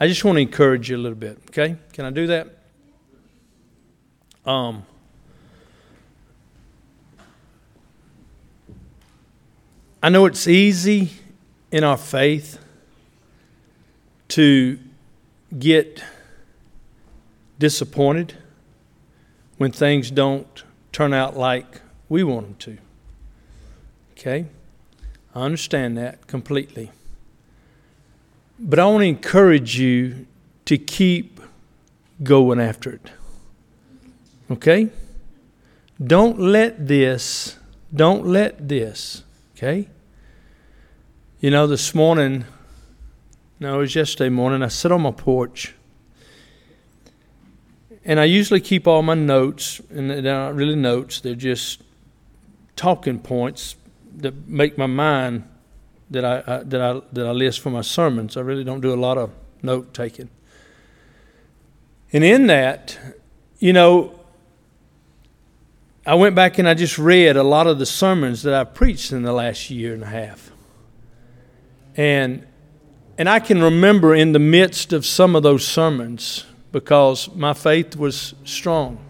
I just want to encourage you a little bit, okay? Can I do that? Um, I know it's easy in our faith to get disappointed when things don't turn out like we want them to. Okay? I understand that completely. But I want to encourage you to keep going after it. Okay? Don't let this, don't let this, okay? You know, this morning, no, it was yesterday morning, I sit on my porch and I usually keep all my notes, and they're not really notes, they're just talking points that make my mind that I, I, that I that I list for my sermons. I really don't do a lot of note taking. And in that, you know, I went back and I just read a lot of the sermons that I've preached in the last year and a half. And and I can remember in the midst of some of those sermons because my faith was strong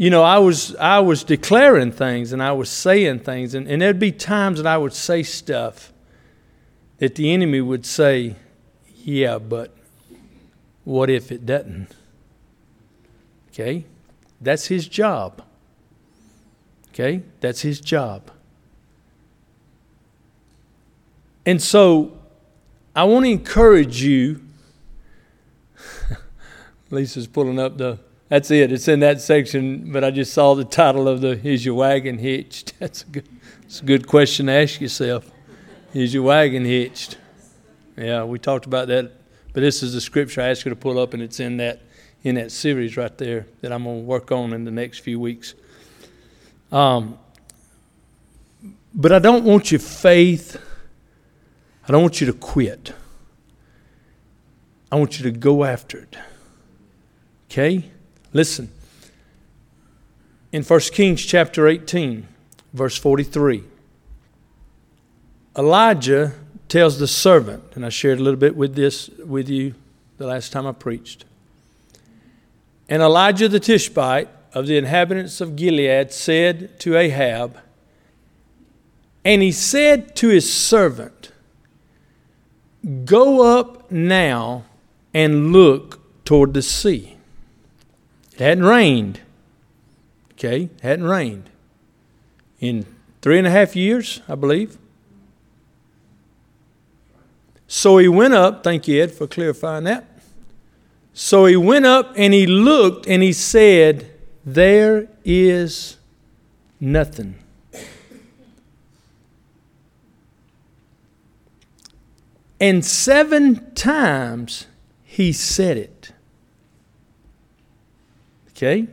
you know, I was I was declaring things and I was saying things, and, and there'd be times that I would say stuff that the enemy would say, Yeah, but what if it doesn't? Okay? That's his job. Okay? That's his job. And so I want to encourage you. Lisa's pulling up the that's it. It's in that section, but I just saw the title of the Is Your Wagon Hitched? That's a good, that's a good question to ask yourself. Is your wagon hitched? Yeah, we talked about that, but this is the scripture I asked you to pull up, and it's in that in that series right there that I'm going to work on in the next few weeks. Um, but I don't want your faith. I don't want you to quit. I want you to go after it. Okay? Listen. In 1 Kings chapter 18, verse 43, Elijah tells the servant, and I shared a little bit with this with you the last time I preached. And Elijah the Tishbite of the inhabitants of Gilead said to Ahab, and he said to his servant, Go up now and look toward the sea. It hadn't rained. Okay, it hadn't rained in three and a half years, I believe. So he went up, thank you, Ed, for clarifying that. So he went up and he looked and he said, There is nothing. And seven times he said it. Okay?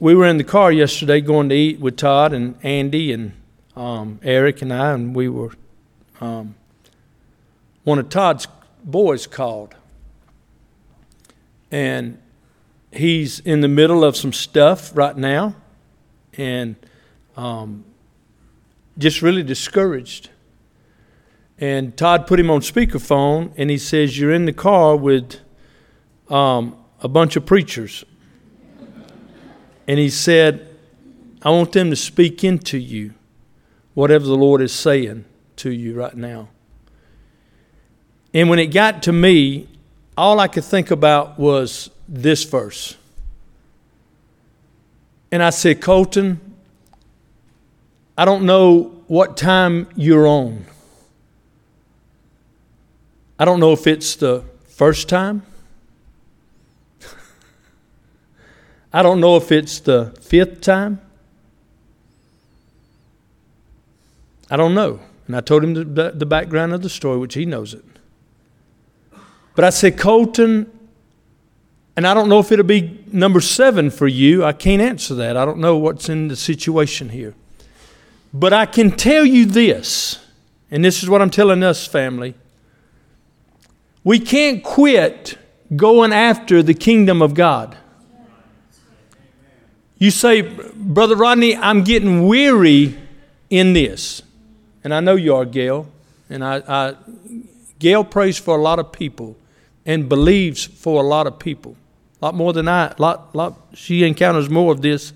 We were in the car yesterday going to eat with Todd and Andy and um, Eric and I, and we were. Um, one of Todd's boys called. And he's in the middle of some stuff right now and um, just really discouraged. And Todd put him on speakerphone and he says, You're in the car with um, a bunch of preachers. And he said, I want them to speak into you whatever the Lord is saying to you right now. And when it got to me, all I could think about was this verse. And I said, Colton, I don't know what time you're on. I don't know if it's the first time I don't know if it's the fifth time. I don't know. And I told him the, the background of the story, which he knows it. But I said, Colton, and I don't know if it'll be number seven for you. I can't answer that. I don't know what's in the situation here. But I can tell you this, and this is what I'm telling us, family. We can't quit going after the kingdom of God. You say, Brother Rodney, I'm getting weary in this. And I know you are, Gail. and I, I Gail prays for a lot of people and believes for a lot of people. A lot more than I, lot, lot, she encounters more of this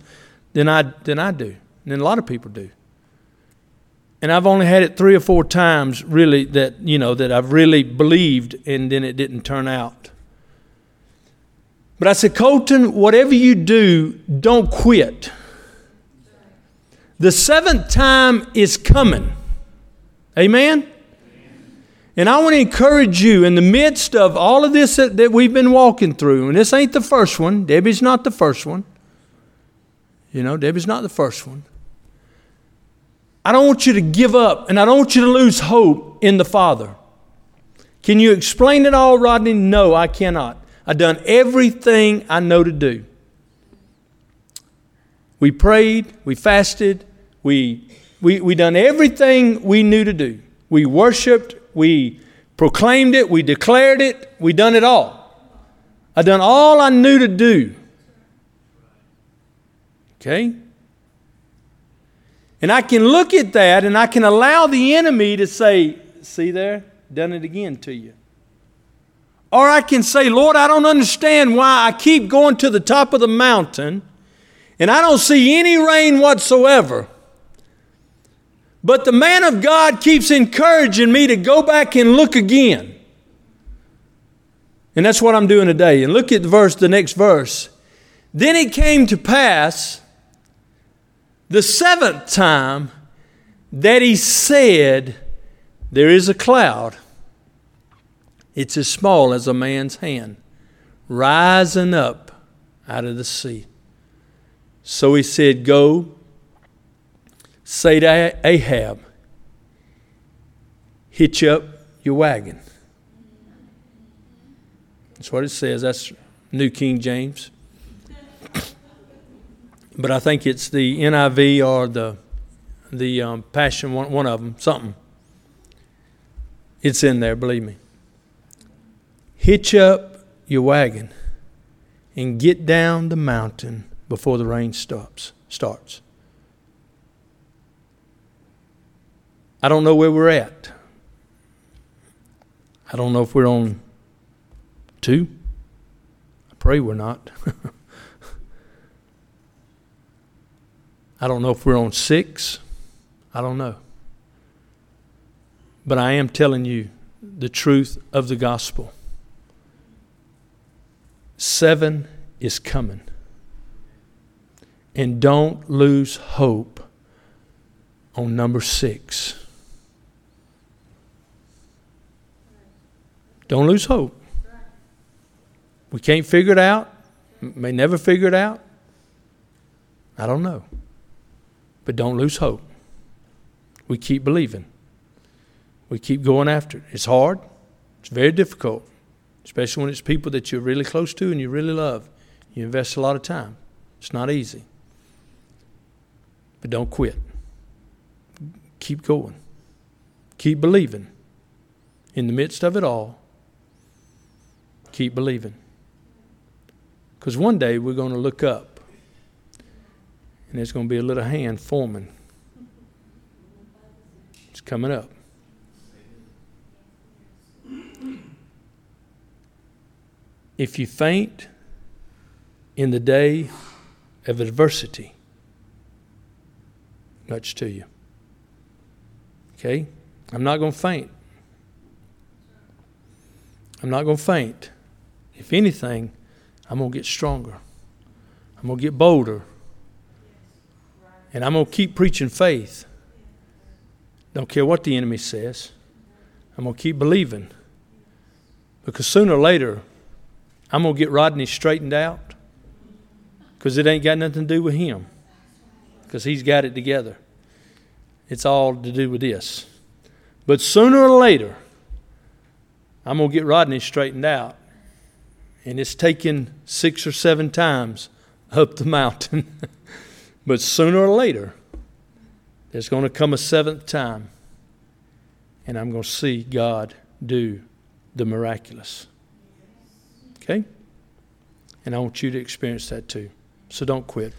than I, than I do, than a lot of people do. And I've only had it three or four times, really, that, you know, that I've really believed and then it didn't turn out. But I said, Colton, whatever you do, don't quit. The seventh time is coming. Amen? And I want to encourage you in the midst of all of this that, that, we've been walking through, and this ain't the first one, Debbie's not the first one. You know, Debbie's not the first one. I don't want you to give up, and I don't want you to lose hope in the Father. Can you explain it all, Rodney? No, I cannot. I've done everything I know to do. We prayed, we fasted, we, we, we done everything we knew to do. We worshiped, we proclaimed it, we declared it, we done it all. I done all I knew to do. Okay? And I can look at that and I can allow the enemy to say, See there, done it again to you. Or I can say, Lord, I don't understand why I keep going to the top of the mountain and I don't see any rain whatsoever. But the man of God keeps encouraging me to go back and look again. And that's what I'm doing today. And look at the verse, the next verse. Then it came to pass the seventh time that he said, There is a cloud. It's as small as a man's hand, rising up out of the sea. So he said, Go say to Ahab, hitch up your wagon. That's what it says. That's New King James. But I think it's the NIV or the the um, Passion, one, one of them, something. It's in there, believe me. Hitch up your wagon and get down the mountain before the rain stops starts. I don't know where we're at. I don't know if we're on two. I pray we're not. I don't know if we're on six. I don't know. But I am telling you the truth of the gospel. Seven is coming. And don't lose hope on number six. Don't lose hope. We can't figure it out. May never figure it out. I don't know. But don't lose hope. We keep believing. We keep going after it. It's hard. It's very difficult, especially when it's people that you're really close to and you really love. You invest a lot of time. It's not easy. But don't quit. Keep going. Keep believing. In the midst of it all, keep believing. Because one day we're going to look up and there's going to be a little hand forming. It's coming up. If you faint in the day of adversity, much to you. Okay? I'm not going to faint. I'm not going to faint. If anything, I'm going to get stronger. I'm going to get bolder. And I'm going to keep preaching faith. Don't care what the enemy says. I'm going to keep believing. Because sooner or later, I'm going to get Rodney straightened out. Because it ain't got nothing to do with him. Because he's got it together. It's all to do with this. But sooner or later, I'm going to get Rodney straightened out. And it's taken six or seven times up the mountain. But sooner or later, there's going to come a seventh time, and I'm going to see God do the miraculous. Okay? And I want you to experience that too. So don't quit.